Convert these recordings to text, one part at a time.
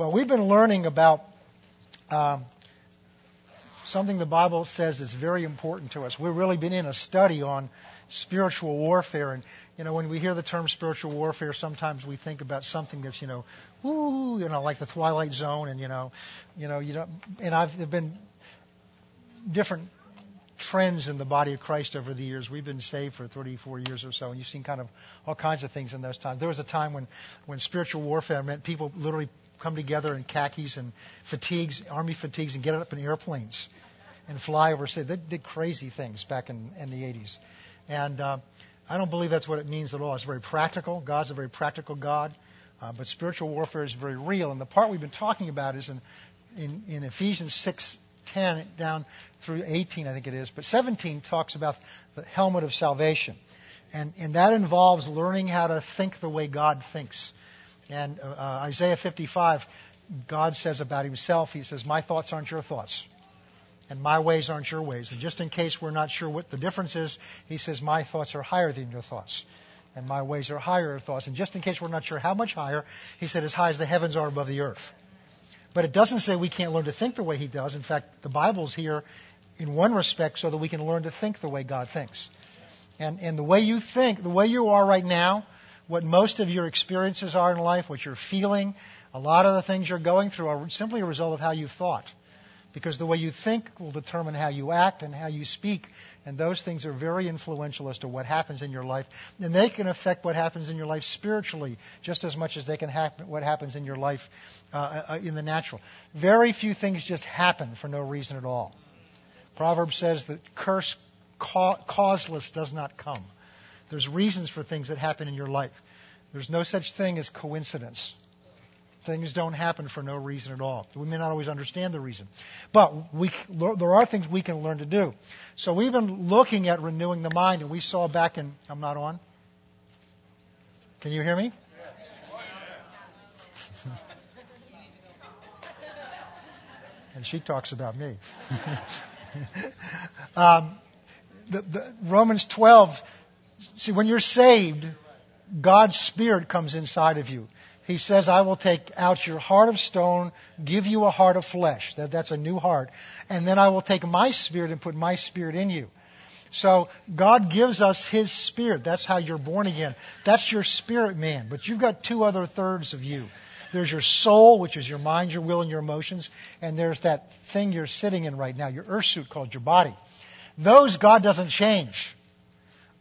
Well, we've been learning about um, something the Bible says is very important to us. We've really been in a study on spiritual warfare, and you know, when we hear the term spiritual warfare, sometimes we think about something that's you know, ooh, you know, like the Twilight Zone, and you know, you know, you know, and I've there've been different trends in the body of Christ over the years. We've been saved for 34 years or so, and you've seen kind of all kinds of things in those times. There was a time when, when spiritual warfare meant people literally come together in khakis and fatigues, army fatigues, and get up in airplanes and fly over. They did crazy things back in, in the 80s, and uh, I don't believe that's what it means at all. It's very practical. God's a very practical God, uh, but spiritual warfare is very real. And the part we've been talking about is in in, in Ephesians 6 10 down through 18, I think it is. But 17 talks about the helmet of salvation. And, and that involves learning how to think the way God thinks. And uh, Isaiah 55, God says about himself, He says, My thoughts aren't your thoughts. And my ways aren't your ways. And just in case we're not sure what the difference is, He says, My thoughts are higher than your thoughts. And my ways are higher thoughts. And just in case we're not sure how much higher, He said, As high as the heavens are above the earth. But it doesn't say we can't learn to think the way He does. In fact, the Bible's here in one respect so that we can learn to think the way God thinks. And, and the way you think, the way you are right now, what most of your experiences are in life, what you're feeling, a lot of the things you're going through are simply a result of how you thought. Because the way you think will determine how you act and how you speak. And those things are very influential as to what happens in your life. And they can affect what happens in your life spiritually just as much as they can happen what happens in your life uh, uh, in the natural. Very few things just happen for no reason at all. Proverbs says that curse causeless does not come. There's reasons for things that happen in your life. There's no such thing as coincidence. Things don't happen for no reason at all. We may not always understand the reason. But we, there are things we can learn to do. So we've been looking at renewing the mind, and we saw back in. I'm not on? Can you hear me? and she talks about me. um, the, the Romans 12. See, when you're saved, God's Spirit comes inside of you. He says, I will take out your heart of stone, give you a heart of flesh. That, that's a new heart. And then I will take my spirit and put my spirit in you. So God gives us His spirit. That's how you're born again. That's your spirit man. But you've got two other thirds of you. There's your soul, which is your mind, your will, and your emotions. And there's that thing you're sitting in right now, your earth suit called your body. Those God doesn't change.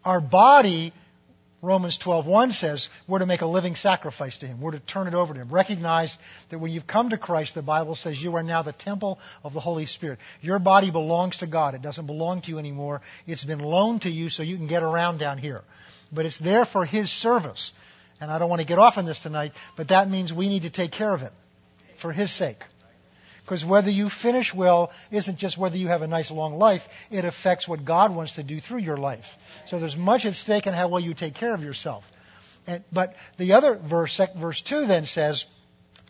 Our body Romans 12:1 says we're to make a living sacrifice to him. We're to turn it over to him. Recognize that when you've come to Christ, the Bible says you are now the temple of the Holy Spirit. Your body belongs to God. It doesn't belong to you anymore. It's been loaned to you so you can get around down here. But it's there for his service. And I don't want to get off on this tonight, but that means we need to take care of it for his sake. Because whether you finish well isn't just whether you have a nice long life, it affects what God wants to do through your life. So there's much at stake in how well you take care of yourself. And, but the other verse, verse 2 then says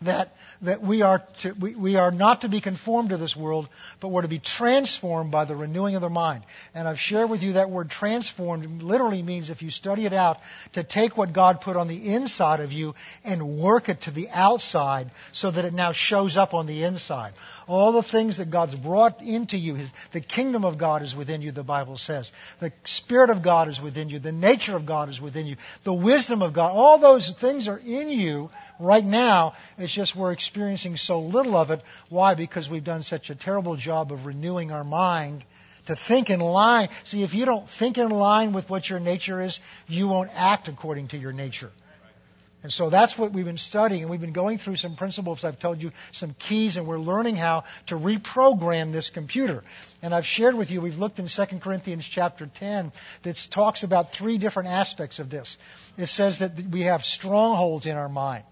that, that we, are to, we, we are not to be conformed to this world, but we're to be transformed by the renewing of the mind. And I've shared with you that word transformed literally means, if you study it out, to take what God put on the inside of you and work it to the outside so that it now shows up on the inside. All the things that God's brought into you, his, the kingdom of God is within you, the Bible says. The Spirit of God is within you. The nature of God is within you. The wisdom of God, all those things are in you right now. It's just we're experiencing so little of it. Why? Because we've done such a terrible job of renewing our mind to think in line. See, if you don't think in line with what your nature is, you won't act according to your nature. And so that's what we've been studying, and we've been going through some principles. I've told you some keys, and we're learning how to reprogram this computer. And I've shared with you, we've looked in 2 Corinthians chapter 10 that talks about three different aspects of this. It says that we have strongholds in our mind.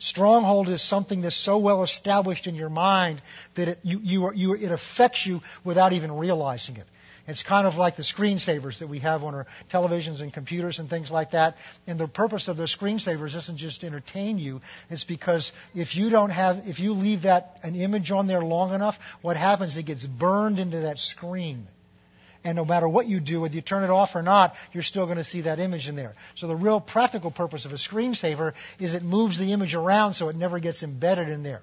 Stronghold is something that's so well established in your mind that it, you, you are, you, it affects you without even realizing it. It's kind of like the screensavers that we have on our televisions and computers and things like that. And the purpose of those screensavers isn't just to entertain you. It's because if you don't have, if you leave that, an image on there long enough, what happens? It gets burned into that screen. And no matter what you do, whether you turn it off or not, you're still going to see that image in there. So the real practical purpose of a screensaver is it moves the image around so it never gets embedded in there.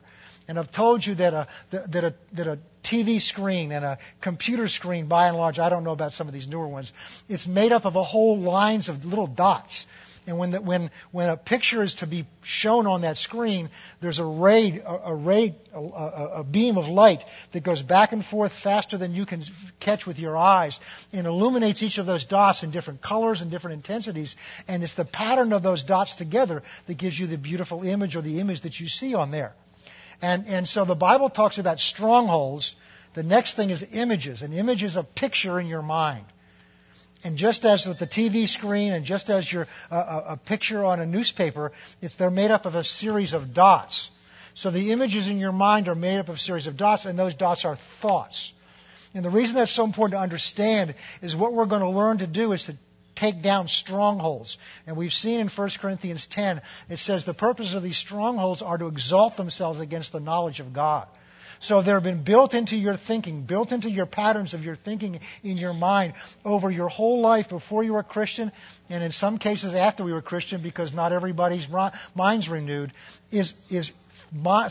And I've told you that a, that a, that a TV screen and a computer screen, by and large, I don't know about some of these newer ones, it's made up of a whole lines of little dots. And when, the, when, when a picture is to be shown on that screen, there's a ray, a, a ray, a, a, beam of light that goes back and forth faster than you can catch with your eyes and illuminates each of those dots in different colors and different intensities. And it's the pattern of those dots together that gives you the beautiful image or the image that you see on there. And, and so the Bible talks about strongholds. The next thing is images. and images is a picture in your mind. And just as with the TV screen and just as your, uh, a picture on a newspaper, it's, they're made up of a series of dots. So the images in your mind are made up of a series of dots, and those dots are thoughts. And the reason that's so important to understand is what we're going to learn to do is to take down strongholds. And we've seen in 1 Corinthians 10, it says the purpose of these strongholds are to exalt themselves against the knowledge of God. So they've been built into your thinking, built into your patterns of your thinking in your mind over your whole life before you were Christian, and in some cases after we were Christian, because not everybody's mind's renewed, is, is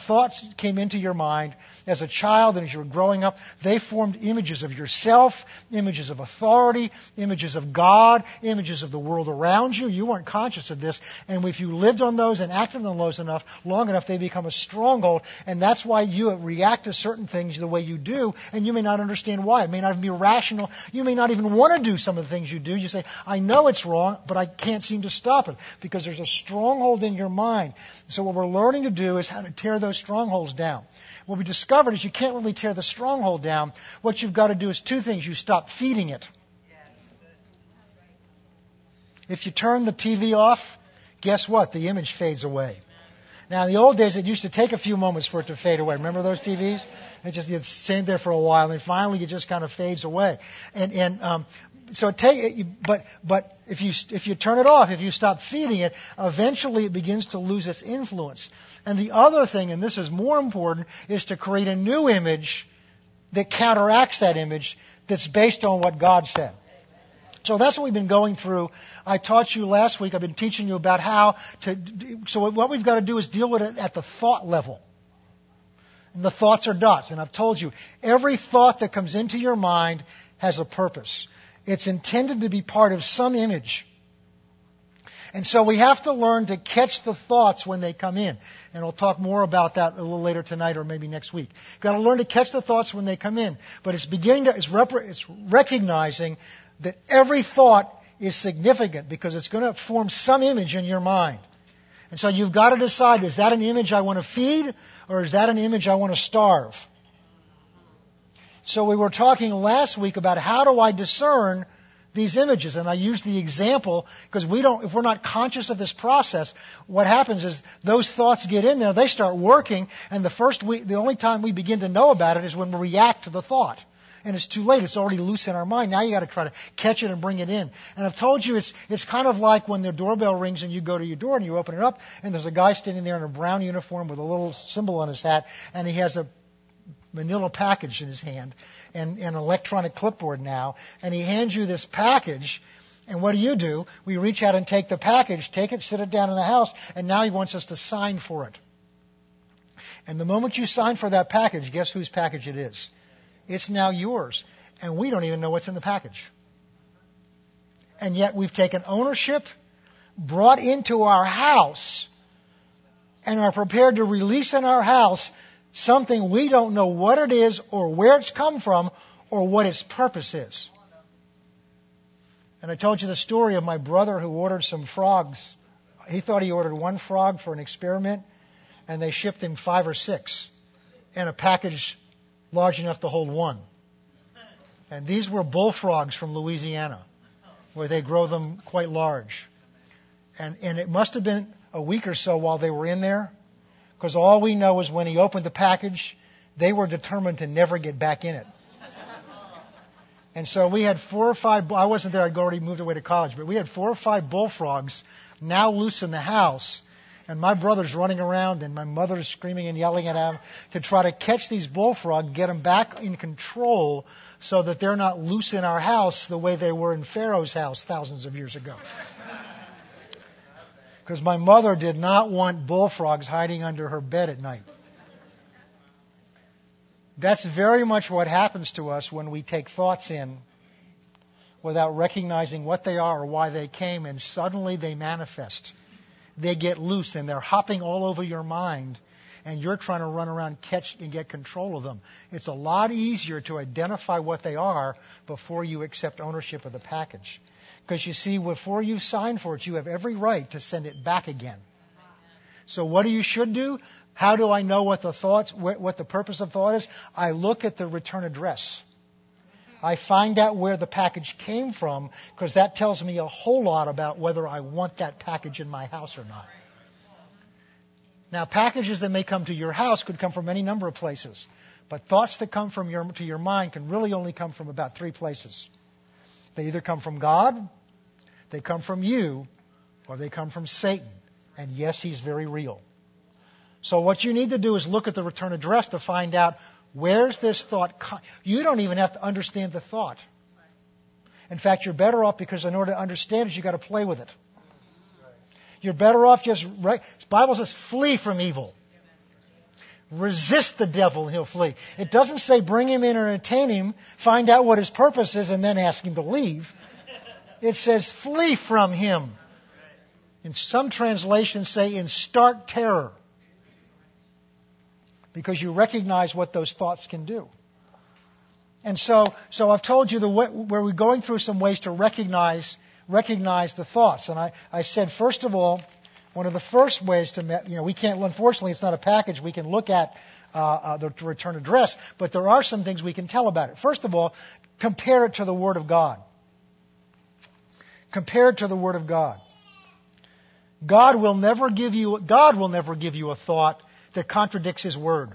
thoughts came into your mind as a child and as you were growing up, they formed images of yourself, images of authority, images of God, images of the world around you. You weren't conscious of this. And if you lived on those and acted on those enough, long enough, they become a stronghold. And that's why you react to certain things the way you do. And you may not understand why. It may not even be rational. You may not even want to do some of the things you do. You say, I know it's wrong, but I can't seem to stop it because there's a stronghold in your mind. So what we're learning to do is how to tear those strongholds down what we discovered is you can't really tear the stronghold down. What you've got to do is two things. You stop feeding it. If you turn the TV off, guess what? The image fades away. Now, in the old days, it used to take a few moments for it to fade away. Remember those TVs? It just it stayed there for a while, and finally it just kind of fades away. And and um, so take, but but if you if you turn it off, if you stop feeding it, eventually it begins to lose its influence. And the other thing, and this is more important, is to create a new image that counteracts that image that's based on what God said. So that's what we've been going through. I taught you last week. I've been teaching you about how to. So what we've got to do is deal with it at the thought level. And the thoughts are dots. And I've told you, every thought that comes into your mind has a purpose. It's intended to be part of some image. And so we have to learn to catch the thoughts when they come in. And we'll talk more about that a little later tonight or maybe next week. You've got to learn to catch the thoughts when they come in. But it's beginning to, it's, rep- it's recognizing that every thought is significant because it's going to form some image in your mind. And so you've got to decide, is that an image I want to feed or is that an image I want to starve? So we were talking last week about how do I discern these images. And I use the example because we don't, if we're not conscious of this process, what happens is those thoughts get in there, they start working, and the first we, the only time we begin to know about it is when we react to the thought. And it's too late. It's already loose in our mind. Now you got to try to catch it and bring it in. And I've told you it's, it's kind of like when the doorbell rings and you go to your door and you open it up and there's a guy standing there in a brown uniform with a little symbol on his hat and he has a manila package in his hand and, and an electronic clipboard now, and he hands you this package. And what do you do? We reach out and take the package, take it, sit it down in the house, and now he wants us to sign for it. And the moment you sign for that package, guess whose package it is? It's now yours. And we don't even know what's in the package. And yet we've taken ownership, brought into our house, and are prepared to release in our house something we don't know what it is or where it's come from or what its purpose is. And I told you the story of my brother who ordered some frogs. He thought he ordered one frog for an experiment, and they shipped him five or six in a package large enough to hold one. And these were bullfrogs from Louisiana, where they grow them quite large. And, and it must have been a week or so while they were in there because all we know is when he opened the package, they were determined to never get back in it. And so we had four or five, I wasn't there, I'd already moved away to college, but we had four or five bullfrogs now loose in the house. And my brother's running around and my mother's screaming and yelling at him to try to catch these bullfrogs, get them back in control so that they're not loose in our house the way they were in Pharaoh's house thousands of years ago. Because my mother did not want bullfrogs hiding under her bed at night. That's very much what happens to us when we take thoughts in without recognizing what they are or why they came, and suddenly they manifest. They get loose and they're hopping all over your mind, and you're trying to run around, catch, and get control of them. It's a lot easier to identify what they are before you accept ownership of the package. Because you see, before you sign for it, you have every right to send it back again. So what do you should do? How do I know what the thoughts, what the purpose of thought is? I look at the return address. I find out where the package came from because that tells me a whole lot about whether I want that package in my house or not. Now, packages that may come to your house could come from any number of places, but thoughts that come from your, to your mind can really only come from about three places. They either come from God, they come from you, or they come from Satan. And yes, he's very real. So what you need to do is look at the return address to find out where's this thought. You don't even have to understand the thought. In fact, you're better off because in order to understand it, you've got to play with it. You're better off just, right? The Bible says, flee from evil. Resist the devil and he'll flee. It doesn't say bring him in or entertain him, find out what his purpose is, and then ask him to leave. It says flee from him. And some translations say in stark terror because you recognize what those thoughts can do. And so, so I've told you the way, where we're going through some ways to recognize, recognize the thoughts. And I, I said, first of all, one of the first ways to, you know, we can't, unfortunately, it's not a package we can look at uh, uh, the return address, but there are some things we can tell about it. First of all, compare it to the Word of God. Compare it to the Word of God. God will never give you, God will never give you a thought that contradicts his word.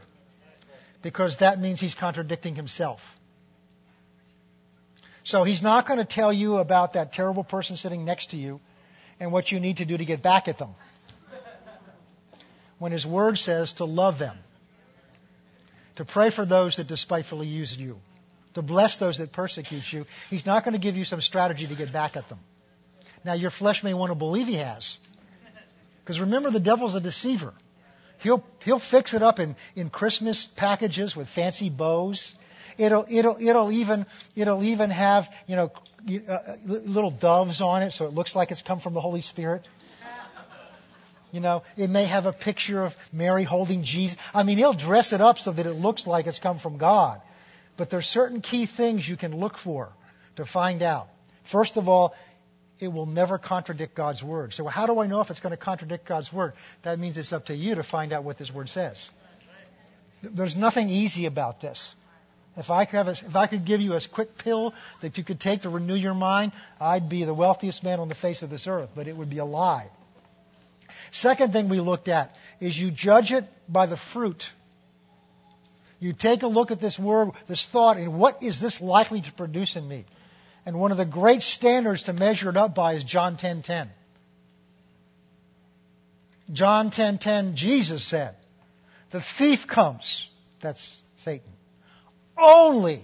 Because that means he's contradicting himself. So he's not going to tell you about that terrible person sitting next to you and what you need to do to get back at them. When his word says to love them, to pray for those that despitefully use you, to bless those that persecute you, he's not going to give you some strategy to get back at them. Now, your flesh may want to believe he has. Because remember, the devil's a deceiver. He'll, he'll fix it up in, in Christmas packages with fancy bows. It'll, it'll, it'll even, it'll even have, you know, uh, little doves on it so it looks like it's come from the Holy Spirit. You know, it may have a picture of Mary holding Jesus. I mean, he'll dress it up so that it looks like it's come from God. But there's certain key things you can look for to find out. First of all, it will never contradict God's word. So how do I know if it's going to contradict God's word? That means it's up to you to find out what this word says. There's nothing easy about this. If I, could a, if I could give you a quick pill that you could take to renew your mind, I'd be the wealthiest man on the face of this earth, but it would be a lie. Second thing we looked at is you judge it by the fruit. You take a look at this word, this thought, and what is this likely to produce in me? And one of the great standards to measure it up by is John 10:10. 10, 10. John 10:10 10, 10, Jesus said, "The thief comes, that's Satan, only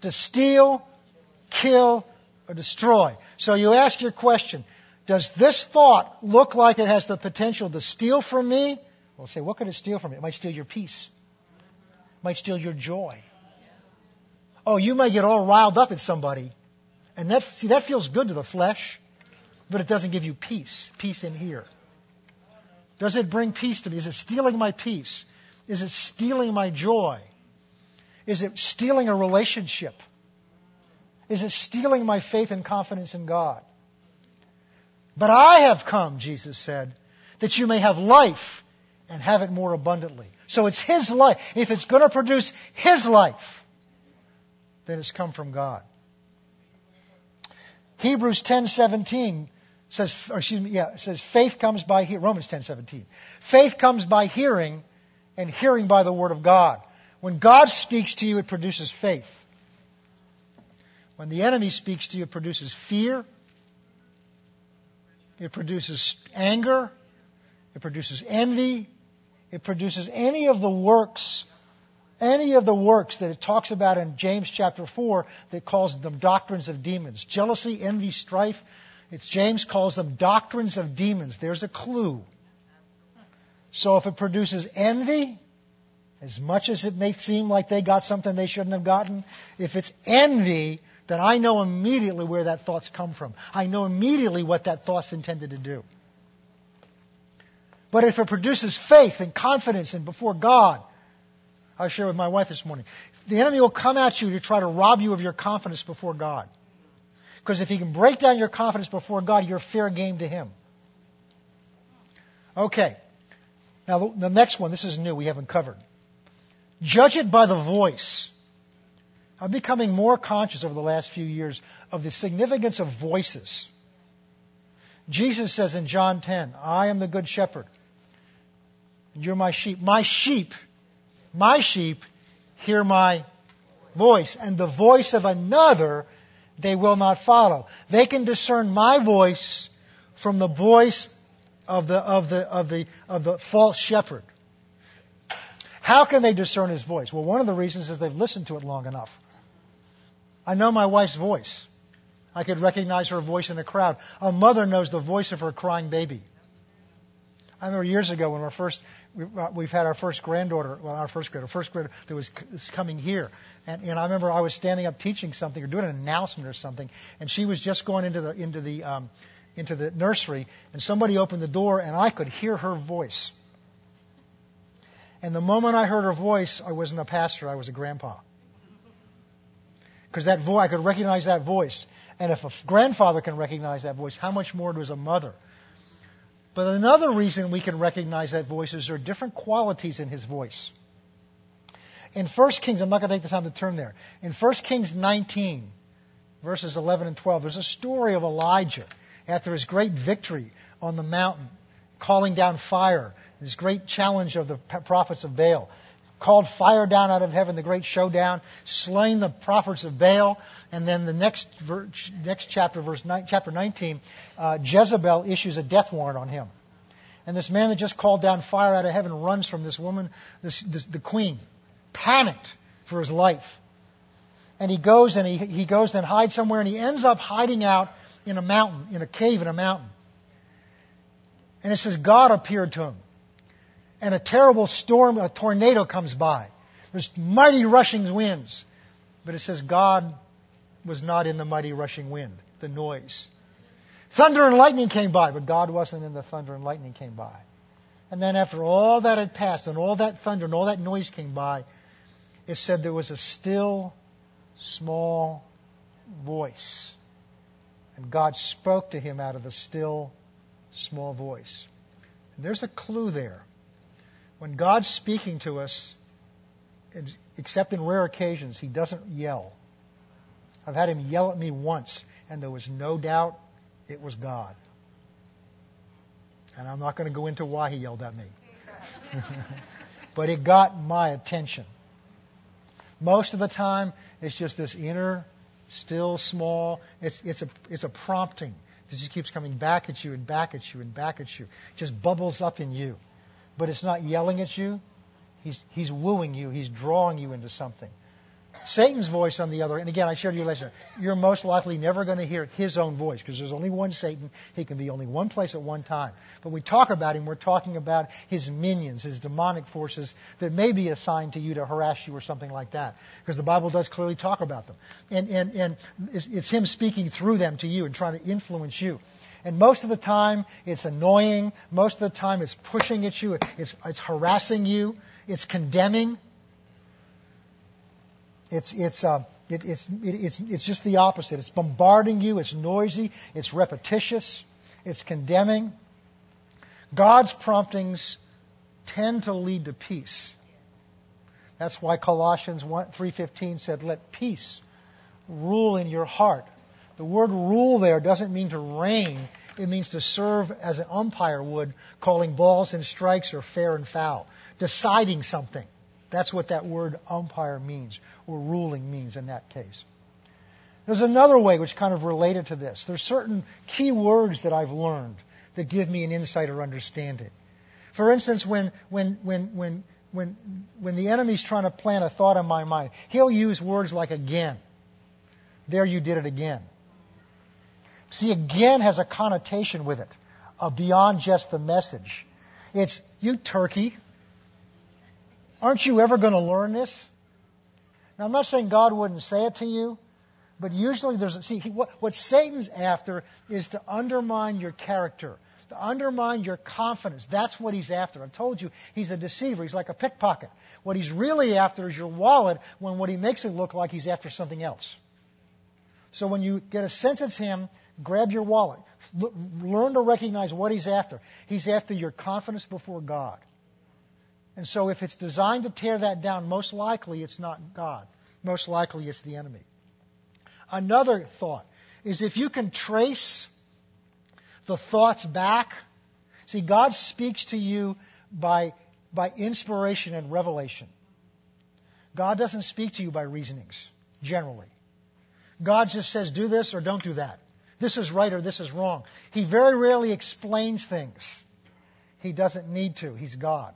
to steal, kill, or destroy." So you ask your question, does this thought look like it has the potential to steal from me? Well, say, what could it steal from me? It might steal your peace. It might steal your joy. Oh, you might get all riled up at somebody and that, see, that feels good to the flesh, but it doesn't give you peace. Peace in here. Does it bring peace to me? Is it stealing my peace? Is it stealing my joy? Is it stealing a relationship? Is it stealing my faith and confidence in God? But I have come, Jesus said, that you may have life and have it more abundantly. So it's His life. If it's going to produce His life, then it's come from God. Hebrews 10:17 says, excuse me, yeah, says faith comes by hearing. Romans 10:17. Faith comes by hearing, and hearing by the word of God. When God speaks to you, it produces faith. When the enemy speaks to you, it produces fear. It produces anger. it produces envy, it produces any of the works, any of the works that it talks about in James chapter 4 that calls them doctrines of demons. Jealousy, envy, strife. It's James calls them doctrines of demons. There's a clue. So if it produces envy, as much as it may seem like they got something they shouldn't have gotten, if it's envy, then I know immediately where that thought's come from. I know immediately what that thought's intended to do. But if it produces faith and confidence and before God, I shared with my wife this morning, the enemy will come at you to try to rob you of your confidence before God. Because if he can break down your confidence before God, you're fair game to him. Okay. Now, the next one, this is new, we haven't covered. Judge it by the voice. I'm becoming more conscious over the last few years of the significance of voices. Jesus says in John 10, I am the good shepherd. And you're my sheep. My sheep, my sheep hear my voice. And the voice of another they will not follow. They can discern my voice from the voice of the, of the, of the, of the false shepherd. How can they discern his voice? Well, one of the reasons is they've listened to it long enough. I know my wife's voice. I could recognize her voice in a crowd. A mother knows the voice of her crying baby. I remember years ago when our first, we've had our first granddaughter, well, our first grader, first grader that was coming here. And, and I remember I was standing up teaching something or doing an announcement or something, and she was just going into the, into the, um, into the nursery, and somebody opened the door, and I could hear her voice. And the moment I heard her voice, I wasn't a pastor, I was a grandpa. Because that voice, I could recognize that voice. And if a grandfather can recognize that voice, how much more does a mother? But another reason we can recognize that voice is there are different qualities in his voice. In 1 Kings, I'm not going to take the time to turn there. In 1 Kings 19, verses 11 and 12, there's a story of Elijah after his great victory on the mountain, calling down fire, his great challenge of the prophets of Baal called fire down out of heaven, the great showdown, slain the prophets of Baal, and then the next next chapter, verse nine, chapter 19, uh, Jezebel issues a death warrant on him, and this man that just called down fire out of heaven runs from this woman, this, this, the queen, panicked for his life, and he goes and he he goes and hides somewhere, and he ends up hiding out in a mountain, in a cave in a mountain, and it says God appeared to him and a terrible storm, a tornado comes by. There's mighty rushing winds. But it says God was not in the mighty rushing wind, the noise. Thunder and lightning came by, but God wasn't in the thunder and lightning came by. And then after all that had passed and all that thunder and all that noise came by, it said there was a still, small voice. And God spoke to him out of the still, small voice. And there's a clue there. When God's speaking to us, except in rare occasions, He doesn't yell. I've had Him yell at me once, and there was no doubt it was God. And I'm not going to go into why He yelled at me. but it got my attention. Most of the time, it's just this inner, still, small, it's, it's, a, it's a prompting. It just keeps coming back at you and back at you and back at you. It just bubbles up in you but it's not yelling at you. He's, he's wooing you. He's drawing you into something. Satan's voice, on the other, and again, I showed you last later, you're most likely never going to hear his own voice because there's only one Satan. He can be only one place at one time. But we talk about him, we're talking about his minions, his demonic forces that may be assigned to you to harass you or something like that. Because the Bible does clearly talk about them. And, and, and it's, it's him speaking through them to you and trying to influence you. And most of the time, it's annoying. Most of the time, it's pushing at you. It's, it's harassing you. It's condemning. It's, it's, uh, it, it's, it, it's, it's just the opposite. It's bombarding you. It's noisy. It's repetitious. It's condemning. God's promptings tend to lead to peace. That's why Colossians 3:15 said, "Let peace rule in your heart." The word rule there doesn't mean to reign. It means to serve as an umpire would, calling balls and strikes or fair and foul. Deciding something. That's what that word umpire means, or ruling means in that case. There's another way which kind of related to this. There's certain key words that I've learned that give me an insight or understanding. For instance, when, when, when, when, when, when the enemy's trying to plant a thought in my mind, he'll use words like again. There you did it again. See, again has a connotation with it uh, beyond just the message. It's, you turkey, aren't you ever going to learn this? Now, I'm not saying God wouldn't say it to you, but usually there's, see, he, what, what Satan's after is to undermine your character, to undermine your confidence. That's what he's after. I've told you, he's a deceiver. He's like a pickpocket. What he's really after is your wallet when what he makes it look like he's after something else. So when you get a sense it's him, grab your wallet. Learn to recognize what he's after. He's after your confidence before God. And so if it's designed to tear that down, most likely it's not God. Most likely it's the enemy. Another thought is if you can trace the thoughts back, see, God speaks to you by, by inspiration and revelation. God doesn't speak to you by reasonings, generally. God just says, do this or don't do that. This is right or this is wrong. He very rarely explains things. He doesn't need to. He's God.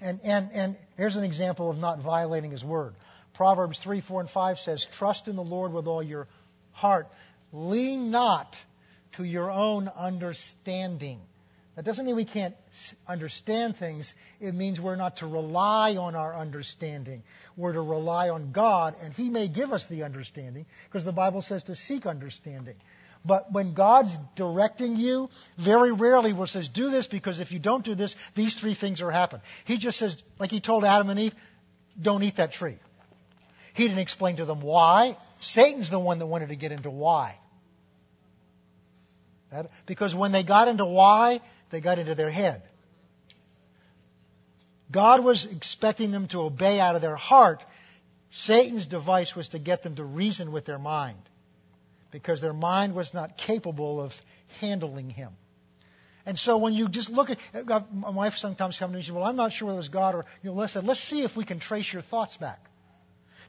And, and, and here's an example of not violating his word. Proverbs 3, 4, and 5 says, Trust in the Lord with all your heart. Lean not to your own understanding. That doesn't mean we can't understand things. It means we're not to rely on our understanding. We're to rely on God, and He may give us the understanding, because the Bible says to seek understanding. But when God's directing you, very rarely will says, do this because if you don't do this, these three things are happen. He just says, like he told Adam and Eve, don't eat that tree. He didn't explain to them why. Satan's the one that wanted to get into why. Because when they got into why, they got into their head. God was expecting them to obey out of their heart. Satan's device was to get them to reason with their mind because their mind was not capable of handling him. And so when you just look at my wife sometimes comes to me and says, "Well, I'm not sure whether it was God or you know." Listen, let's see if we can trace your thoughts back.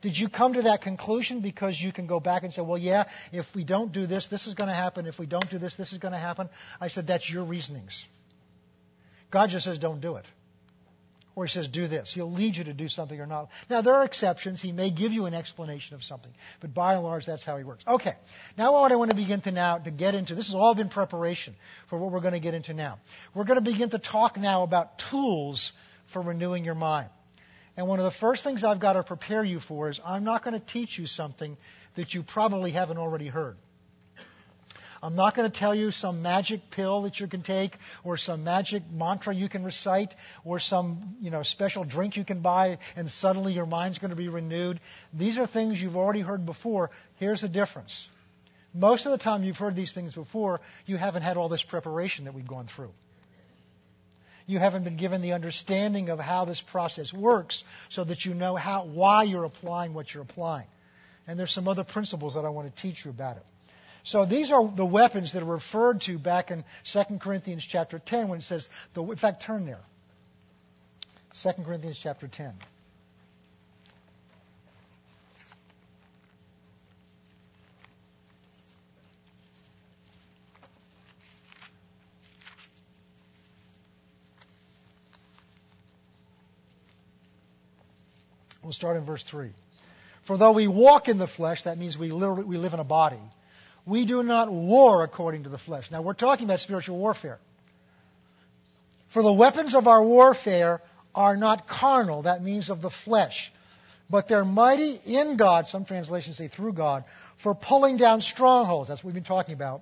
Did you come to that conclusion because you can go back and say, "Well, yeah, if we don't do this, this is going to happen. If we don't do this, this is going to happen"? I said, "That's your reasonings." God just says, "Don't do it." or he says, do this. He'll lead you to do something or not. Now, there are exceptions. He may give you an explanation of something. But by and large, that's how he works. Okay. Now, what I want to begin to now, to get into, this has all been preparation for what we're going to get into now. We're going to begin to talk now about tools for renewing your mind. And one of the first things I've got to prepare you for is I'm not going to teach you something that you probably haven't already heard. I'm not going to tell you some magic pill that you can take or some magic mantra you can recite or some, you know, special drink you can buy and suddenly your mind's going to be renewed. These are things you've already heard before. Here's the difference. Most of the time you've heard these things before, you haven't had all this preparation that we've gone through. You haven't been given the understanding of how this process works so that you know how, why you're applying what you're applying. And there's some other principles that I want to teach you about it. So these are the weapons that are referred to back in 2 Corinthians chapter 10 when it says, the, in fact, turn there. 2 Corinthians chapter 10. We'll start in verse 3. For though we walk in the flesh, that means we, literally, we live in a body we do not war according to the flesh. Now, we're talking about spiritual warfare. For the weapons of our warfare are not carnal, that means of the flesh, but they're mighty in God, some translations say through God, for pulling down strongholds. That's what we've been talking about.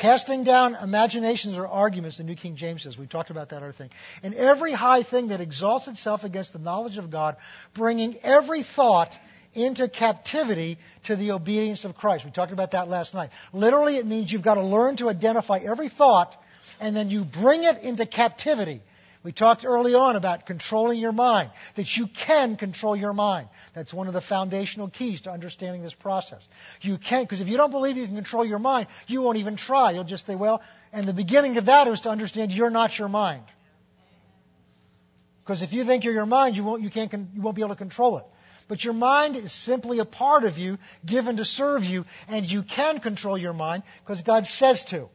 Casting down imaginations or arguments, the New King James says. We talked about that other thing. And every high thing that exalts itself against the knowledge of God, bringing every thought into captivity to the obedience of Christ. We talked about that last night. Literally, it means you've got to learn to identify every thought and then you bring it into captivity. We talked early on about controlling your mind, that you can control your mind. That's one of the foundational keys to understanding this process. You can, because if you don't believe you can control your mind, you won't even try. You'll just say, well, and the beginning of that is to understand you're not your mind. Because if you think you're your mind, you won't, you, can't, you won't be able to control it. But your mind is simply a part of you, given to serve you, and you can control your mind because God says to.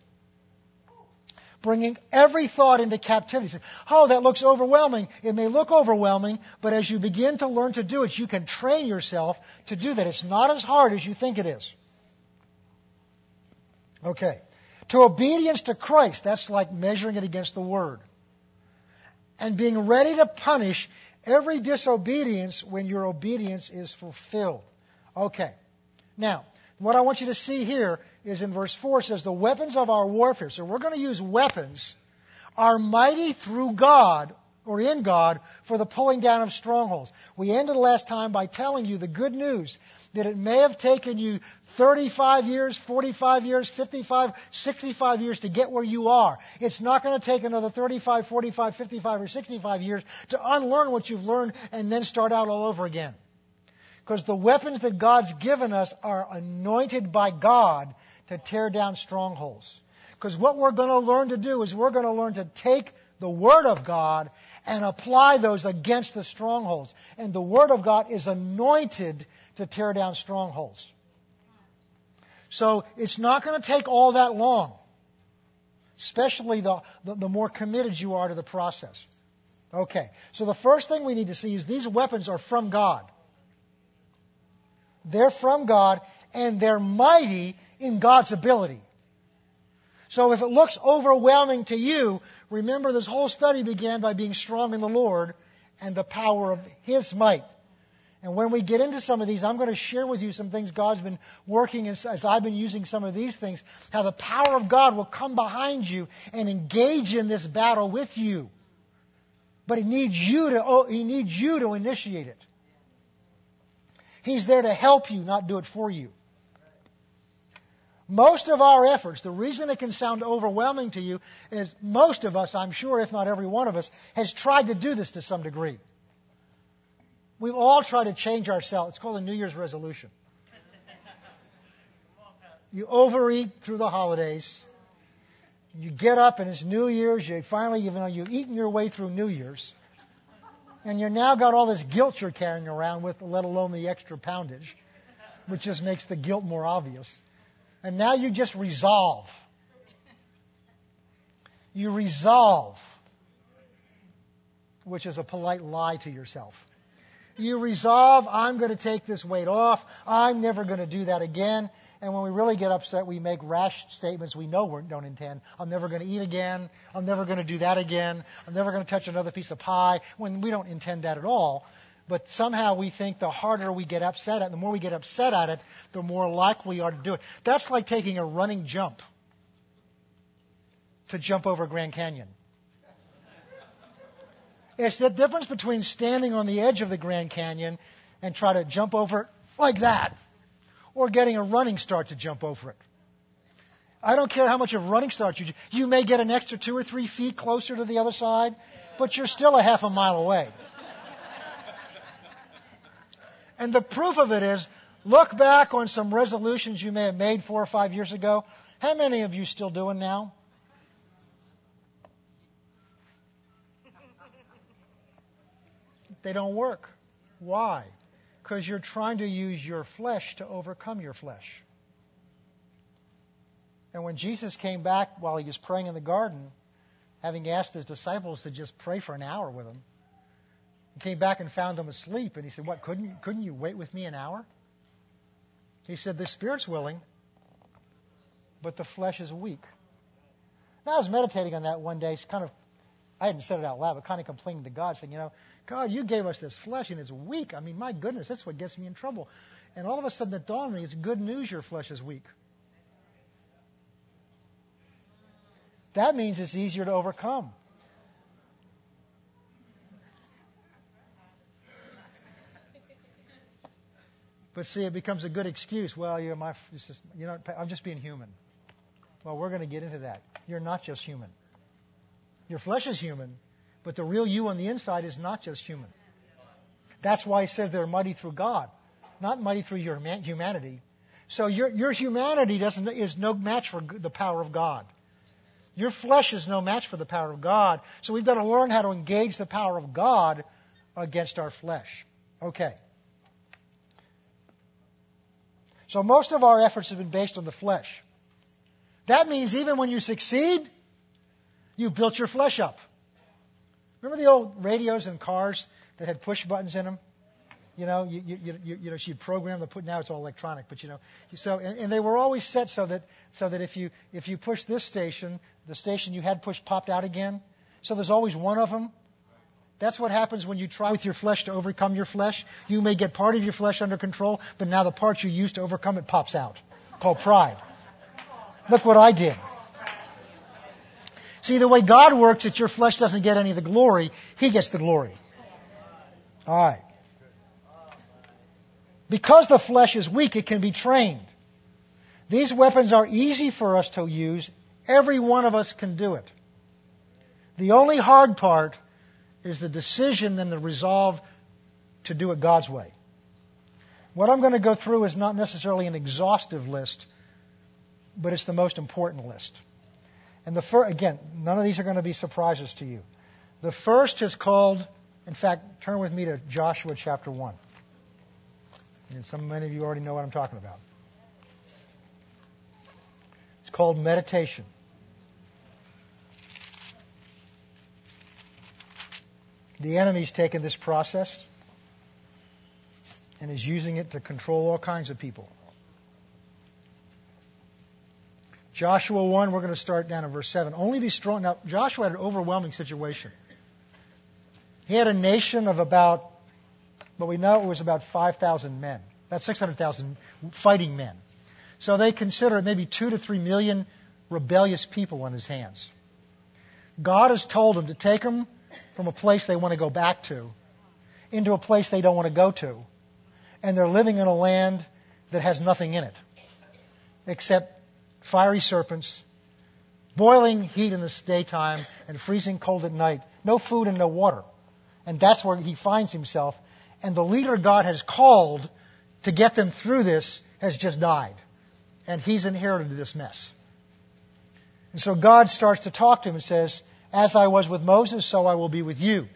Bringing every thought into captivity. Oh, that looks overwhelming. It may look overwhelming, but as you begin to learn to do it, you can train yourself to do that. It's not as hard as you think it is. Okay. To obedience to Christ, that's like measuring it against the Word. And being ready to punish every disobedience when your obedience is fulfilled. Okay. Now, what I want you to see here is in verse 4 it says, The weapons of our warfare. So we're going to use weapons, are mighty through God or in God for the pulling down of strongholds. We ended last time by telling you the good news that it may have taken you 35 years, 45 years, 55, 65 years to get where you are. It's not going to take another 35, 45, 55, or 65 years to unlearn what you've learned and then start out all over again. Because the weapons that God's given us are anointed by God to tear down strongholds. Because what we're going to learn to do is we're going to learn to take the Word of God and apply those against the strongholds. And the Word of God is anointed to tear down strongholds. So it's not going to take all that long, especially the, the, the, more committed you are to the process. Okay, so the first thing we need to see is these weapons are from God. They're from God, and they're mighty in God's ability. So if it looks overwhelming to you, remember this whole study began by being strong in the Lord and the power of His might. And when we get into some of these, I'm going to share with you some things God's been working as, as, I've been using some of these things, how the power of God will come behind you and engage in this battle with you. But He needs you to, oh, He needs you to initiate it. He's there to help you, not do it for you. Most of our efforts, the reason it can sound overwhelming to you is most of us, I'm sure, if not every one of us, has tried to do this to some degree. We've all tried to change ourselves. It's called a New Year's resolution. You overeat through the holidays. You get up and it's New Year's. You finally, you know, you've eaten your way through New Year's. And you've now got all this guilt you're carrying around with, let alone the extra poundage, which just makes the guilt more obvious. And now you just resolve. You resolve, which is a polite lie to yourself. You resolve, I'm going to take this weight off. I'm never going to do that again. And when we really get upset, we make rash statements we know we don't intend. I'm never going to eat again. I'm never going to do that again. I'm never going to touch another piece of pie when we don't intend that at all. But somehow we think the harder we get upset at it, the more we get upset at it, the more likely we are to do it. That's like taking a running jump to jump over Grand Canyon. It's the difference between standing on the edge of the Grand Canyon and try to jump over it like that or getting a running start to jump over it. I don't care how much of a running start you. You may get an extra two or three feet closer to the other side, but you're still a half a mile away. And the proof of it is, look back on some resolutions you may have made four or five years ago. How many of you still doing now? They don't work. Why? Because you're trying to use your flesh to overcome your flesh. And when Jesus came back while he was praying in the garden, having asked his disciples to just pray for an hour with him, he came back and found them asleep. And he said, What, couldn't, couldn't you wait with me an hour? He said, The spirit's willing, but the flesh is weak. Now, I was meditating on that one day, kind of, I hadn't said it out loud, but kind of complaining to God, saying, You know, God, you gave us this flesh and it's weak. I mean, my goodness, that's what gets me in trouble. And all of a sudden it dawned on me, it's good news your flesh is weak. That means it's easier to overcome. But see, it becomes a good excuse. Well, you're my, just, you know, I'm just being human. Well, we're going to get into that. You're not just human. Your flesh is human, but the real you on the inside is not just human. That's why he says they're mighty through God, not mighty through your humanity. So your, your humanity doesn't, is no match for the power of God. Your flesh is no match for the power of God. So we've got to learn how to engage the power of God against our flesh. Okay. So most of our efforts have been based on the flesh. That means even when you succeed, You built your flesh up. Remember the old radios and cars that had push buttons in them? You know, you, you, you, you know, she'd program the put. Now it's all electronic, but you know, so and, and they were always set so that so that if you if you push this station, the station you had pushed popped out again. So there's always one of them. That's what happens when you try with your flesh to overcome your flesh. You may get part of your flesh under control, but now the part you used to overcome it pops out, called pride. Look what I did. See, the way God works, that your flesh doesn't get any of the glory, He gets the glory. All right. Because the flesh is weak, it can be trained. These weapons are easy for us to use. Every one of us can do it. The only hard part is the decision and the resolve to do it God's way. What I'm going to go through is not necessarily an exhaustive list, but it's the most important list. And the again, none of these are going to be surprises to you. The first is called, in fact, turn with me to Joshua chapter 1. And some many of you already know what I'm talking about. It's called meditation. The enemy's taken this process and is using it to control all kinds of people. Joshua 1, we're going to start down at verse 7. Only be strong. Now, Joshua had an overwhelming situation. He had a nation of about, but we know it was about 5,000 men. That's 600,000 fighting men. So they consider maybe 2 to 3 million rebellious people on his hands. God has told him to take them from a place they want to go back to into a place they don't want to go to. And they're living in a land that has nothing in it except fiery serpents, boiling heat in the daytime, and freezing cold at night. No food and no water. And that's where he finds himself. And the leader God has called to get them through this has just died. And he's inherited this mess. And so God starts to talk to him and says, as I was with Moses, so I will be with you.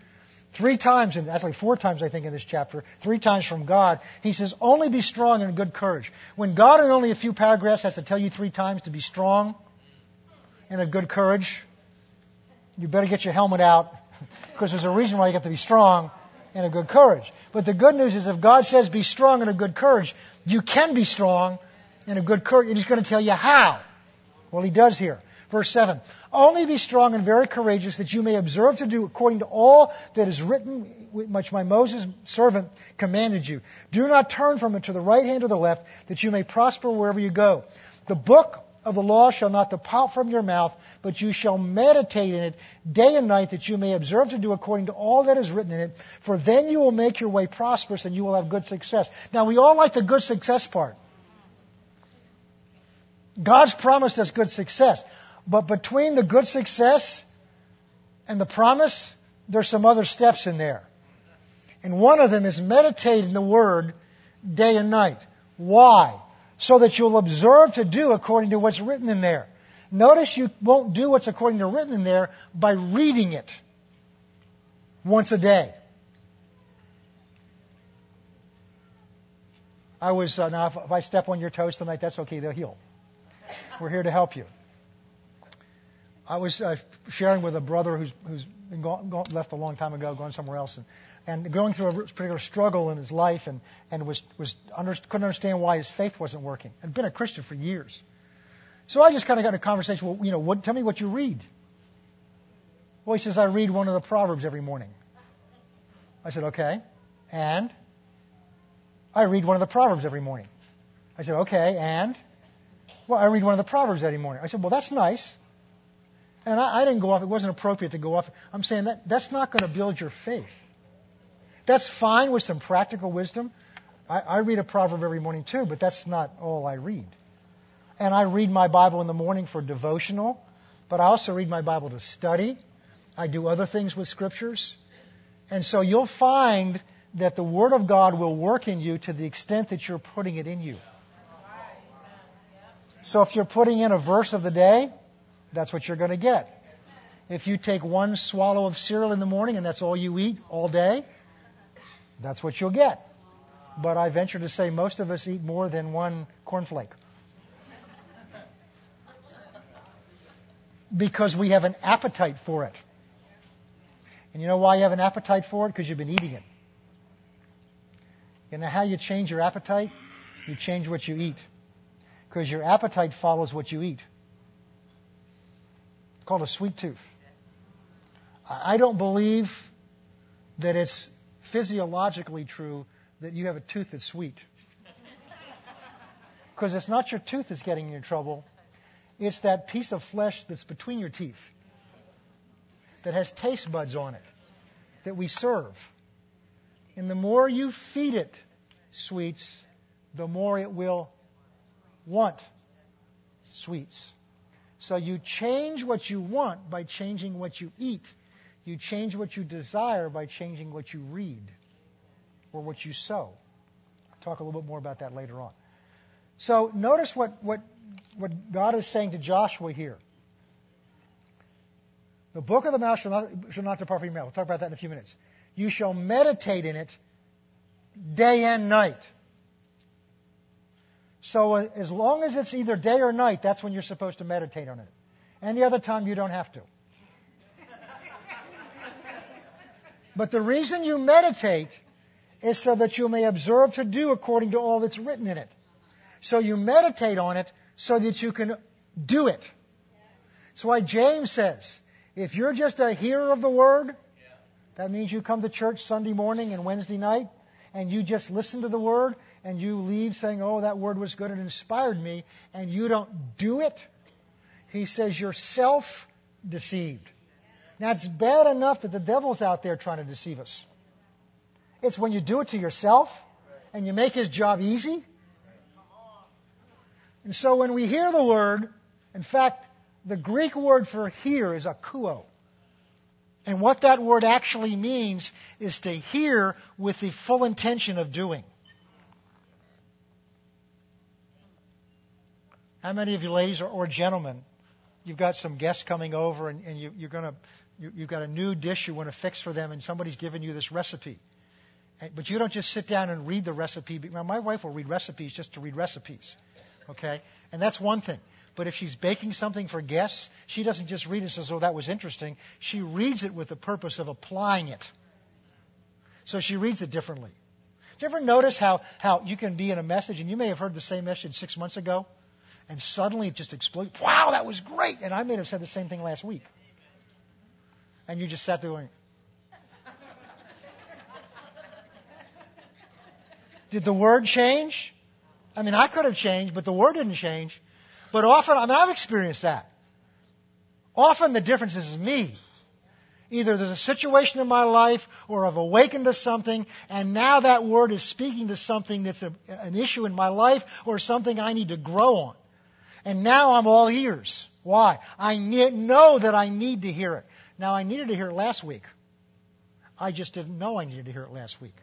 Three times, and actually four times, I think, in this chapter, three times from God, he says, only be strong and good courage. When God, in only a few paragraphs, has to tell you three times to be strong and of good courage, you better get your helmet out because there's a reason why you have to be strong and of good courage. But the good news is if God says be strong and of good courage, you can be strong and of good courage, He's going to tell you how. Well, He does here. Verse 7. Only be strong and very courageous that you may observe to do according to all that is written, which my Moses servant commanded you. Do not turn from it to the right hand or the left, that you may prosper wherever you go. The book of the law shall not depart from your mouth, but you shall meditate in it day and night, that you may observe to do according to all that is written in it. For then you will make your way prosperous and you will have good success. Now, we all like the good success part. God's promised us good success. But between the good success and the promise, there's some other steps in there. And one of them is meditate in the Word day and night. Why? So that you'll observe to do according to what's written in there. Notice you won't do what's according to written in there by reading it once a day. I was, uh, now if I step on your toes tonight, that's okay, they'll heal. We're here to help you. I was uh, sharing with a brother who's, who's been gone, gone, left a long time ago, gone somewhere else, and, and going through a particular struggle in his life, and, and was, was under, couldn't understand why his faith wasn't working. Had been a Christian for years. So I just kind of got in a conversation. Well, you know, what, tell me what you read. Well, he says I read one of the Proverbs every morning. I said, okay, and I read one of the Proverbs every morning. I said, okay, and well, I read one of the Proverbs every morning. I said, well, that's nice. And I, I didn't go off, it wasn't appropriate to go off. I'm saying that that's not going to build your faith. That's fine with some practical wisdom. I, I read a proverb every morning too, but that's not all I read. And I read my Bible in the morning for devotional, but I also read my Bible to study. I do other things with scriptures. And so you'll find that the Word of God will work in you to the extent that you're putting it in you. So if you're putting in a verse of the day, that's what you're going to get. If you take one swallow of cereal in the morning and that's all you eat all day, that's what you'll get. But I venture to say most of us eat more than one cornflake. Because we have an appetite for it. And you know why you have an appetite for it? Because you've been eating it. You know how you change your appetite? You change what you eat. Because your appetite follows what you eat. Called a sweet tooth. I don't believe that it's physiologically true that you have a tooth that's sweet. Because it's not your tooth that's getting you in trouble, it's that piece of flesh that's between your teeth that has taste buds on it that we serve. And the more you feed it sweets, the more it will want sweets. So you change what you want by changing what you eat. You change what you desire by changing what you read or what you sow. I'll talk a little bit more about that later on. So notice what, what, what God is saying to Joshua here. The book of the mouth shall not, shall not depart from your mouth. We'll talk about that in a few minutes. You shall meditate in it day and night. So uh, as long as it's either day or night, that's when you're supposed to meditate on it. Any other time, you don't have to. but the reason you meditate is so that you may observe to do according to all that's written in it. So you meditate on it so that you can do it. That's why James says, if you're just a hearer of the word, that means you come to church Sunday morning and Wednesday night, and you just listen to the word, and you leave saying, oh, that word was good and inspired me, and you don't do it, he says you're self deceived. Now, it's bad enough that the devil's out there trying to deceive us. It's when you do it to yourself and you make his job easy and so when we hear the word, in fact, the Greek word for hear is akouo. And what that word actually means is to hear with the full intention of doing. How many of you ladies or, or gentlemen, you've got some guests coming over and, and you, you're going to, you, you've got a new dish you want to fix for them and somebody's given you this recipe. And, but you don't just sit down and read the recipe. Now, My wife will read recipes just to read recipes. Okay? And that's one thing. But if she's baking something for guests, she doesn't just read it and says, oh, that was interesting. She reads it with the purpose of applying it. So she reads it differently. Do you ever notice how, how you can be in a message, and you may have heard the same message six months ago, and suddenly it just explodes? Wow, that was great! And I may have said the same thing last week. And you just sat there going, Did the word change? I mean, I could have changed, but the word didn't change. But often, I mean, I've experienced that. Often the difference is me. Either there's a situation in my life or I've awakened to something and now that word is speaking to something that's a, an issue in my life or something I need to grow on. And now I'm all ears. Why? I know that I need to hear it. Now I needed to hear it last week. I just didn't know I needed to hear it last week.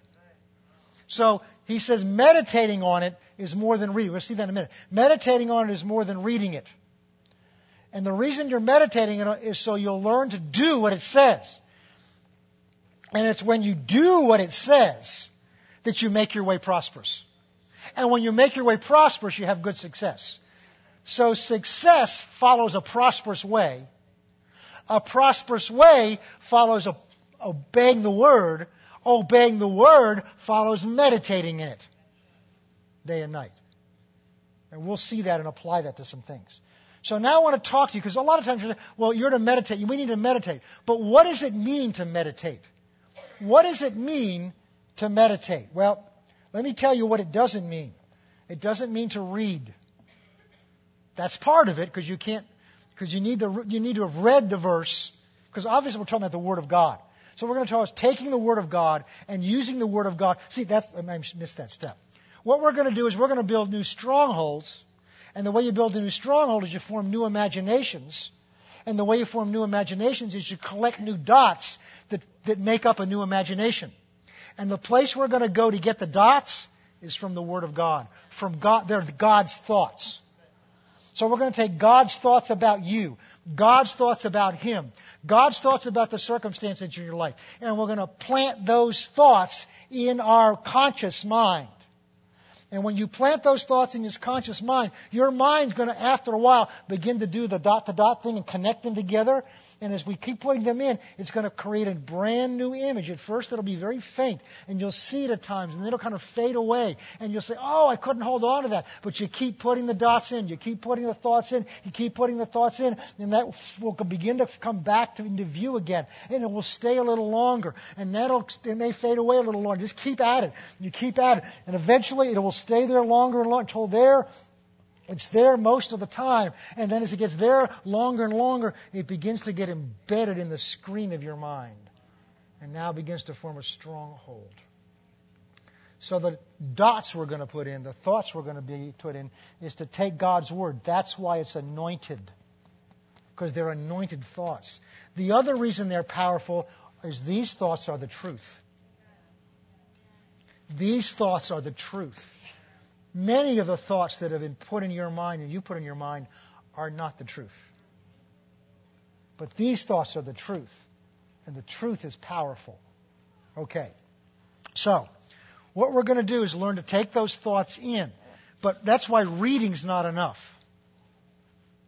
So he says meditating on it is more than reading. We'll see that in a minute. Meditating on it is more than reading it. And the reason you're meditating on it is so you'll learn to do what it says. And it's when you do what it says that you make your way prosperous. And when you make your way prosperous, you have good success. So success follows a prosperous way. A prosperous way follows a, obeying the word, Obeying the word follows meditating in it day and night. And we'll see that and apply that to some things. So now I want to talk to you because a lot of times you're well, you're to meditate. We need to meditate. But what does it mean to meditate? What does it mean to meditate? Well, let me tell you what it doesn't mean. It doesn't mean to read. That's part of it because you can't, because you need the, you need to have read the verse because obviously we're talking about the Word of God. So we're going to talk about taking the Word of God and using the Word of God. See, that's, I missed that step. What we're going to do is we're going to build new strongholds. And the way you build a new stronghold is you form new imaginations. And the way you form new imaginations is you collect new dots that, that make up a new imagination. And the place we're going to go to get the dots is from the Word of God. From God, they're God's thoughts. So we're going to take God's thoughts about you, God's thoughts about Him, God's thoughts about the circumstances in your life. And we're going to plant those thoughts in our conscious mind. And when you plant those thoughts in your conscious mind, your mind's going to, after a while, begin to do the dot to dot thing and connect them together. And as we keep putting them in, it's going to create a brand new image. At first, it'll be very faint, and you'll see it at times, and then it'll kind of fade away. And you'll say, Oh, I couldn't hold on to that. But you keep putting the dots in, you keep putting the thoughts in, you keep putting the thoughts in, and that will begin to come back to, into view again. And it will stay a little longer. And that'll, it may fade away a little longer. Just keep at it. You keep at it. And eventually, it will stay there longer and longer until there it's there most of the time. And then as it gets there longer and longer, it begins to get embedded in the screen of your mind. And now begins to form a stronghold. So the dots we're going to put in, the thoughts we're going to be put in, is to take God's word. That's why it's anointed. Because they're anointed thoughts. The other reason they're powerful is these thoughts are the truth. These thoughts are the truth. Many of the thoughts that have been put in your mind and you put in your mind are not the truth. But these thoughts are the truth. And the truth is powerful. Okay. So, what we're going to do is learn to take those thoughts in. But that's why reading's not enough.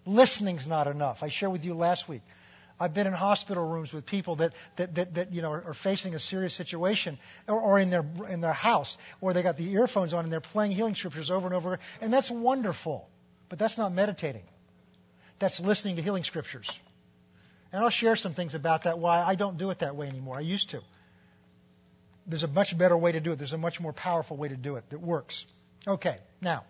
Listening's not enough. I shared with you last week. I've been in hospital rooms with people that, that, that, that you know, are, facing a serious situation, or, or, in, their, in their house, or they got the earphones on and they're playing healing scriptures over and over, and that's wonderful. But that's not meditating. That's listening to healing scriptures. And I'll share some things about that, why I don't do it that way anymore. I used to. There's a much better way to do it. There's a much more powerful way to do it that works. Okay, now.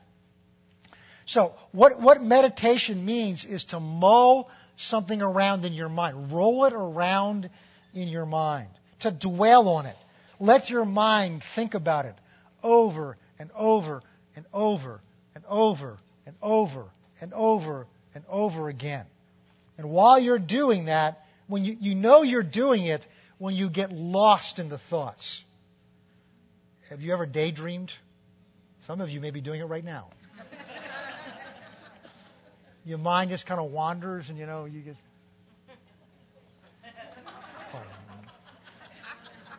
So, what, what meditation means is to mull something around in your mind. Roll it around in your mind. To dwell on it. Let your mind think about it over and over and over and over and over and over and over again. And while you're doing that, when you, you know you're doing it when you get lost in the thoughts. Have you ever daydreamed? Some of you may be doing it right now your mind just kind of wanders and you know you just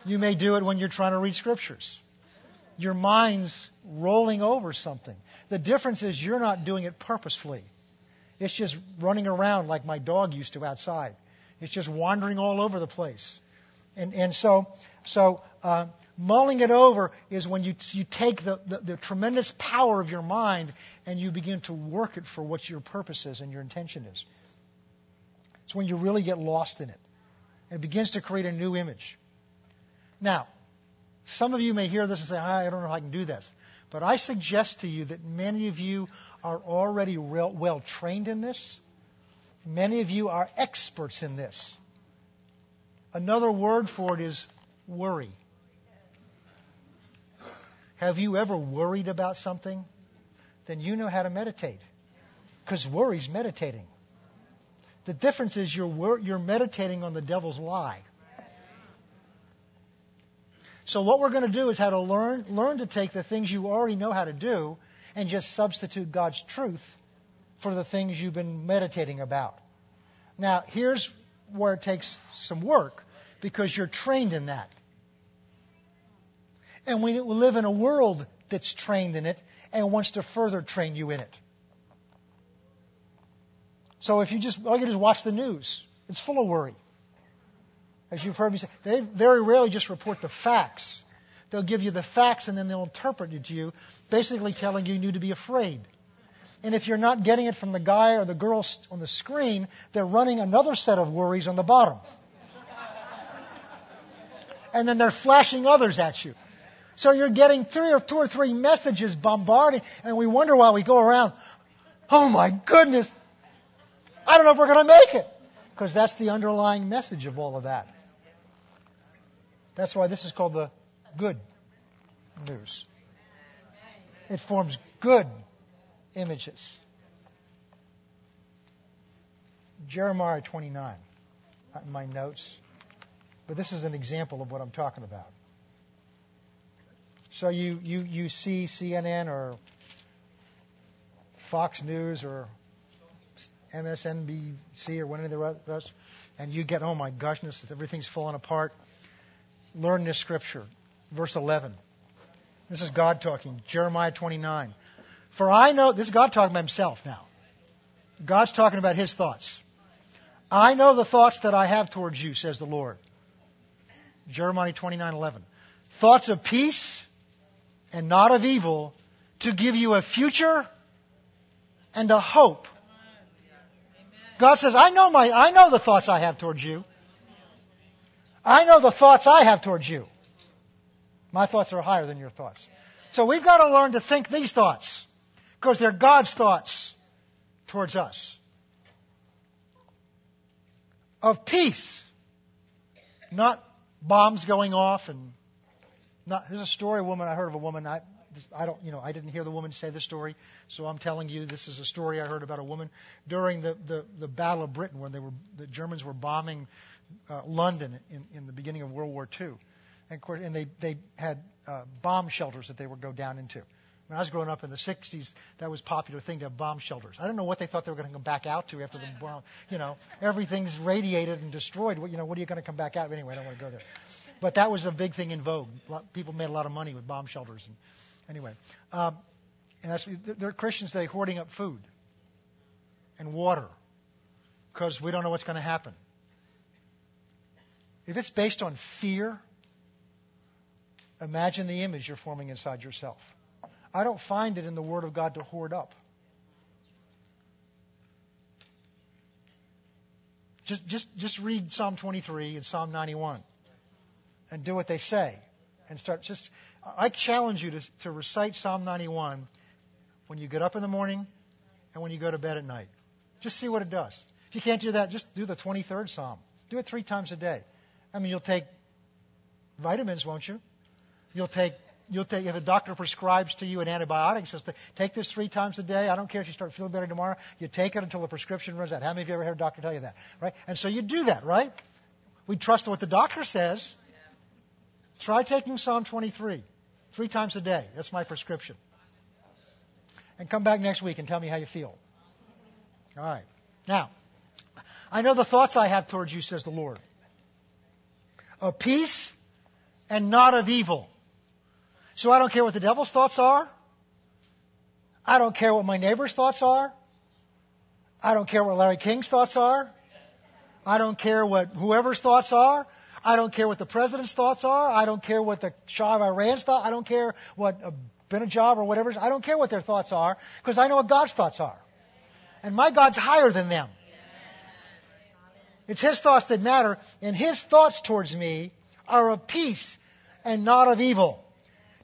you may do it when you're trying to read scriptures. Your mind's rolling over something. The difference is you're not doing it purposefully. It's just running around like my dog used to outside. It's just wandering all over the place. And and so so uh, mulling it over is when you, you take the, the, the, tremendous power of your mind and you begin to work it for what your purpose is and your intention is. It's when you really get lost in it. It begins to create a new image. Now, some of you may hear this and say, I don't know if I can do this. But I suggest to you that many of you are already real, well trained in this. Many of you are experts in this. Another word for it is worry. Have you ever worried about something? Then you know how to meditate. Because worry's meditating. The difference is you're, wor- you're meditating on the devil's lie. So what we're going to do is how to learn, learn to take the things you already know how to do and just substitute God's truth for the things you've been meditating about. Now, here's where it takes some work because you're trained in that. And we live in a world that's trained in it and wants to further train you in it. So if you just, all you is watch the news. It's full of worry. As you've heard me say, they very rarely just report the facts. They'll give you the facts and then they'll interpret it to you, basically telling you you need to be afraid. And if you're not getting it from the guy or the girl on the screen, they're running another set of worries on the bottom. and then they're flashing others at you. So you're getting three or two or three messages bombarding, and we wonder why we go around, oh my goodness, I don't know if we're going to make it. Because that's the underlying message of all of that. That's why this is called the good news. It forms good images. Jeremiah 29, not in my notes, but this is an example of what I'm talking about. So you, you, you see CNN or Fox News or MSNBC or one of the rest, and you get, oh my goodness, everything's falling apart. Learn this scripture. Verse 11. This is God talking. Jeremiah 29. For I know, this is God talking about himself now. God's talking about his thoughts. I know the thoughts that I have towards you, says the Lord. Jeremiah 29:11. Thoughts of peace and not of evil to give you a future and a hope. God says, I know my I know the thoughts I have towards you. I know the thoughts I have towards you. My thoughts are higher than your thoughts. So we've got to learn to think these thoughts because they're God's thoughts towards us. Of peace, not bombs going off and not. There's a story. A woman I heard of a woman. I, I don't. You know, I didn't hear the woman say the story, so I'm telling you this is a story I heard about a woman during the the, the Battle of Britain when they were the Germans were bombing uh, London in, in the beginning of World War II, and, course, and they they had uh, bomb shelters that they would go down into. When I was growing up in the 60s, that was a popular thing to have bomb shelters. I don't know what they thought they were going to come back out to after the bomb. You know, everything's radiated and destroyed. What, you know, what are you going to come back out? Anyway, I don't want to go there. But that was a big thing in vogue. People made a lot of money with bomb shelters. And anyway, um, and that's there are Christians today hoarding up food and water because we don't know what's going to happen. If it's based on fear, imagine the image you're forming inside yourself. I don't find it in the Word of God to hoard up. Just, just, just read Psalm 23 and Psalm 91 and do what they say. And start just, I challenge you to, to recite Psalm 91 when you get up in the morning and when you go to bed at night. Just see what it does. If you can't do that, just do the 23rd Psalm. Do it three times a day. I mean, you'll take vitamins, won't you? You'll take you'll take, if a doctor prescribes to you an antibiotic, says, take this three times a day. I don't care if you start feeling better tomorrow. You take it until the prescription runs out. How many of you ever heard a doctor tell you that? Right? And so you do that, right? We trust what the doctor says. Try taking Psalm 23 three times a day. That's my prescription. And come back next week and tell me how you feel. All right. Now, I know the thoughts I have towards you, says the Lord. Of peace and not of evil so I don't care what the devil's thoughts are. I don't care what my neighbor's thoughts are. I don't care what Larry King's thoughts are. I don't care what whoever's thoughts are. I don't care what the president's thoughts are. I don't care what the Shah of Iran's thought. I don't care what uh, Benajab or whatever. I don't care what their thoughts are because I know what God's thoughts are. And my God's higher than them. It's His thoughts that matter, and His thoughts towards me are of peace and not of evil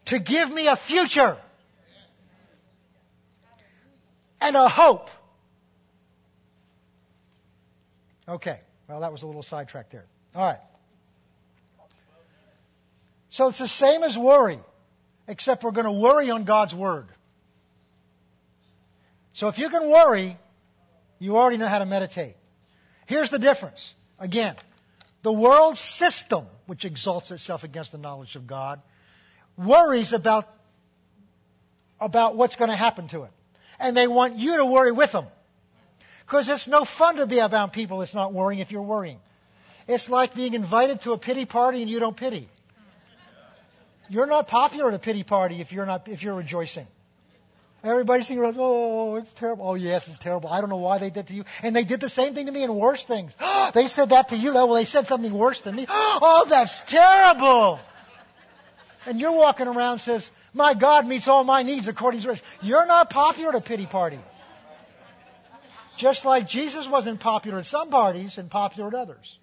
to give me a future and a hope. Okay, well, that was a little sidetrack there. All right. So it's the same as worry, except we're going to worry on God's Word. So if you can worry, you already know how to meditate. Here's the difference. Again, the world system, which exalts itself against the knowledge of God, worries about, about what's going to happen to it. And they want you to worry with them. Because it's no fun to be around people that's not worrying if you're worrying. It's like being invited to a pity party and you don't pity. You're not popular at a pity party if you're not if you're rejoicing. Everybody's around, oh, it's terrible. Oh, yes, it's terrible. I don't know why they did to you. And they did the same thing to me and worse things. they said that to you. Well, they said something worse to me. Oh, that's terrible and you're walking around says, my God meets all my needs according to his. You're not popular at a pity party. Just like Jesus wasn't popular at some parties and popular at others.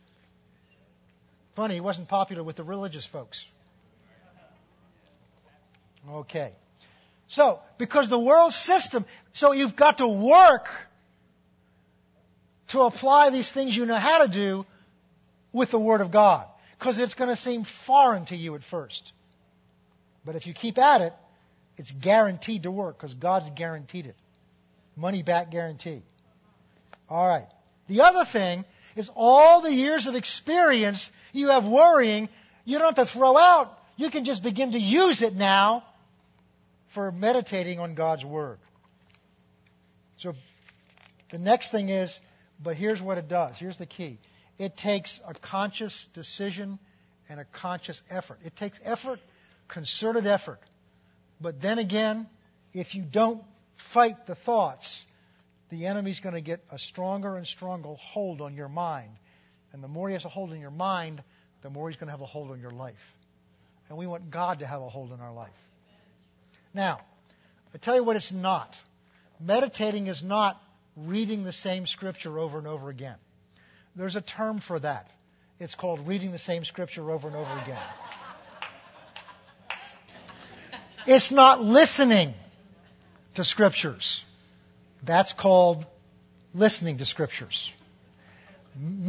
Funny, he wasn't popular with the religious folks. Okay. So, because the world system, so you've got to work to apply these things you know how to do with the Word of God. Because it's going to seem foreign to you at first. But if you keep at it, it's guaranteed to work because God's guaranteed it. Money back guarantee. All right. The other thing is all the years of experience you have worrying, you don't have to throw out. You can just begin to use it now for meditating on God's Word. So the next thing is, but here's what it does. Here's the key. It takes a conscious decision and a conscious effort. It takes effort concerted effort But then again, if you don't fight the thoughts, the enemy's going to get a stronger and stronger hold on your mind. And the more he has a hold on your mind, the more he's going to have a hold on your life. And we want God to have a hold on our life. Now, I tell you what it's not. Meditating is not reading the same scripture over and over again. There's a term for that. It's called reading the same scripture over and over again. It's not listening to scriptures. That's called listening to scriptures.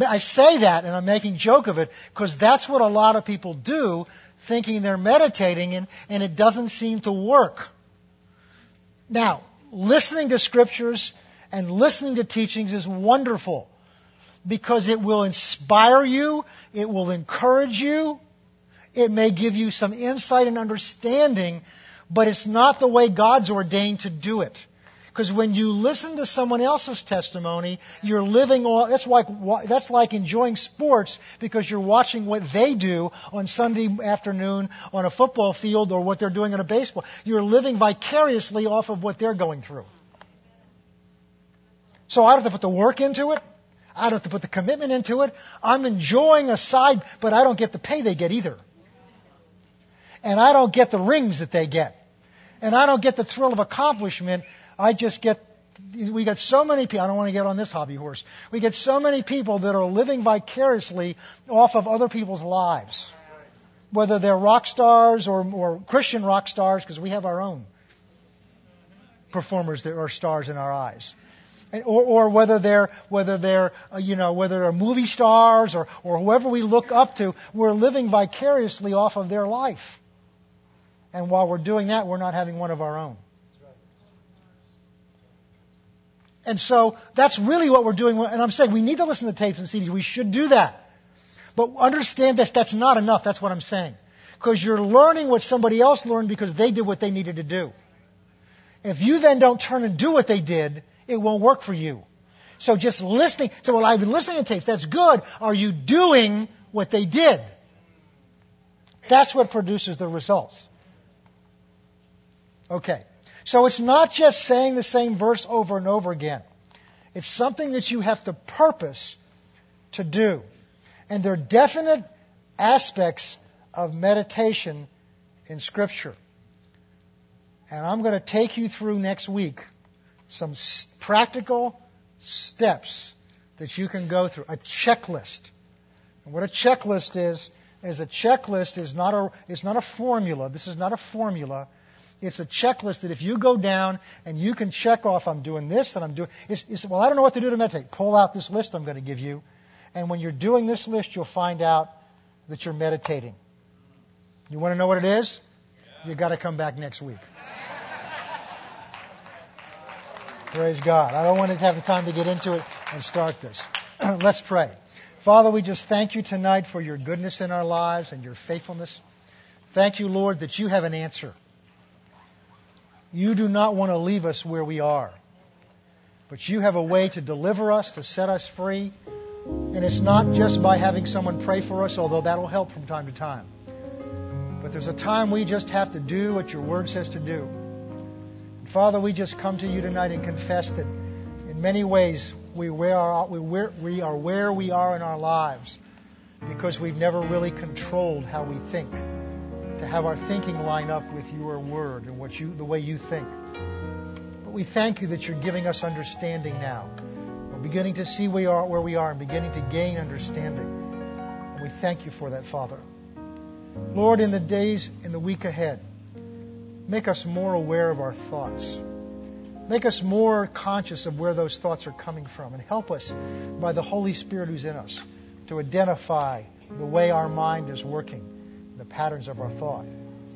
I say that and I'm making joke of it because that's what a lot of people do thinking they're meditating and, and it doesn't seem to work. Now, listening to scriptures and listening to teachings is wonderful because it will inspire you, it will encourage you, it may give you some insight and understanding, but it's not the way God's ordained to do it. Because when you listen to someone else's testimony, you're living all, that's like, that's like enjoying sports because you're watching what they do on Sunday afternoon on a football field or what they're doing in a baseball. You're living vicariously off of what they're going through. So I don't have to put the work into it. I don't have to put the commitment into it. I'm enjoying a side, but I don't get the pay they get either. And I don't get the rings that they get. And I don't get the thrill of accomplishment I just get, we get so many people, I don't want to get on this hobby horse. We get so many people that are living vicariously off of other people's lives. Whether they're rock stars or, or Christian rock stars, because we have our own performers that are stars in our eyes. And, or, or whether they're whether they're uh, you know whether they're movie stars or or whoever we look up to, we're living vicariously off of their life. And while we're doing that, we're not having one of our own. And so that's really what we're doing. And I'm saying we need to listen to tapes and CDs. We should do that. But understand this, that's not enough. That's what I'm saying. Because you're learning what somebody else learned because they did what they needed to do. If you then don't turn and do what they did, it won't work for you. So just listening, so well, I've been listening to tapes, that's good. Are you doing what they did? That's what produces the results. Okay. So it's not just saying the same verse over and over again. It's something that you have to purpose to do. And there are definite aspects of meditation in Scripture. And I'm going to take you through next week some practical steps that you can go through, a checklist. And what a checklist is, is a checklist is not a, it's not a formula. This is not a formula. It's a checklist that if you go down and you can check off, I'm doing this and I'm doing, it's, it's, well, I don't know what to do to meditate. Pull out this list I'm going to give you. And when you're doing this list, you'll find out that you're meditating. You want to know what it is? You've got to come back next week. Praise God. I don't want to have the time to get into it and start this. Let's pray. Father, we just thank you tonight for your goodness in our lives and your faithfulness. Thank you, Lord, that you have an answer. You do not want to leave us where we are. But you have a way to deliver us, to set us free. And it's not just by having someone pray for us, although that'll help from time to time. But there's a time we just have to do what your word says to do. And Father, we just come to you tonight and confess that in many ways we, are, we are where we are in our lives because we've never really controlled how we think have our thinking line up with your word and what you, the way you think. But we thank you that you're giving us understanding now. We're beginning to see we are, where we are and beginning to gain understanding. And we thank you for that, Father. Lord, in the days, in the week ahead, make us more aware of our thoughts. Make us more conscious of where those thoughts are coming from and help us by the Holy Spirit who's in us to identify the way our mind is working the patterns of our thought.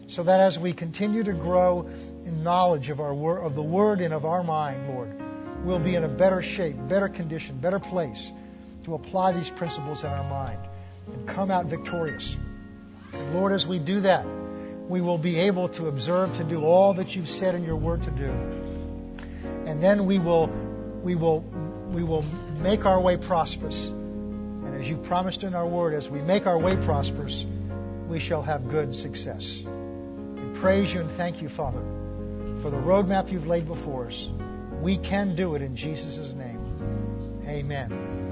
So that as we continue to grow in knowledge of, our wor- of the Word and of our mind, Lord, we'll be in a better shape, better condition, better place to apply these principles in our mind and come out victorious. And Lord, as we do that, we will be able to observe to do all that you've said in your Word to do. And then we will, we will, we will make our way prosperous. And as you promised in our Word, as we make our way prosperous, we shall have good success. We praise you and thank you, Father, for the roadmap you've laid before us. We can do it in Jesus' name. Amen.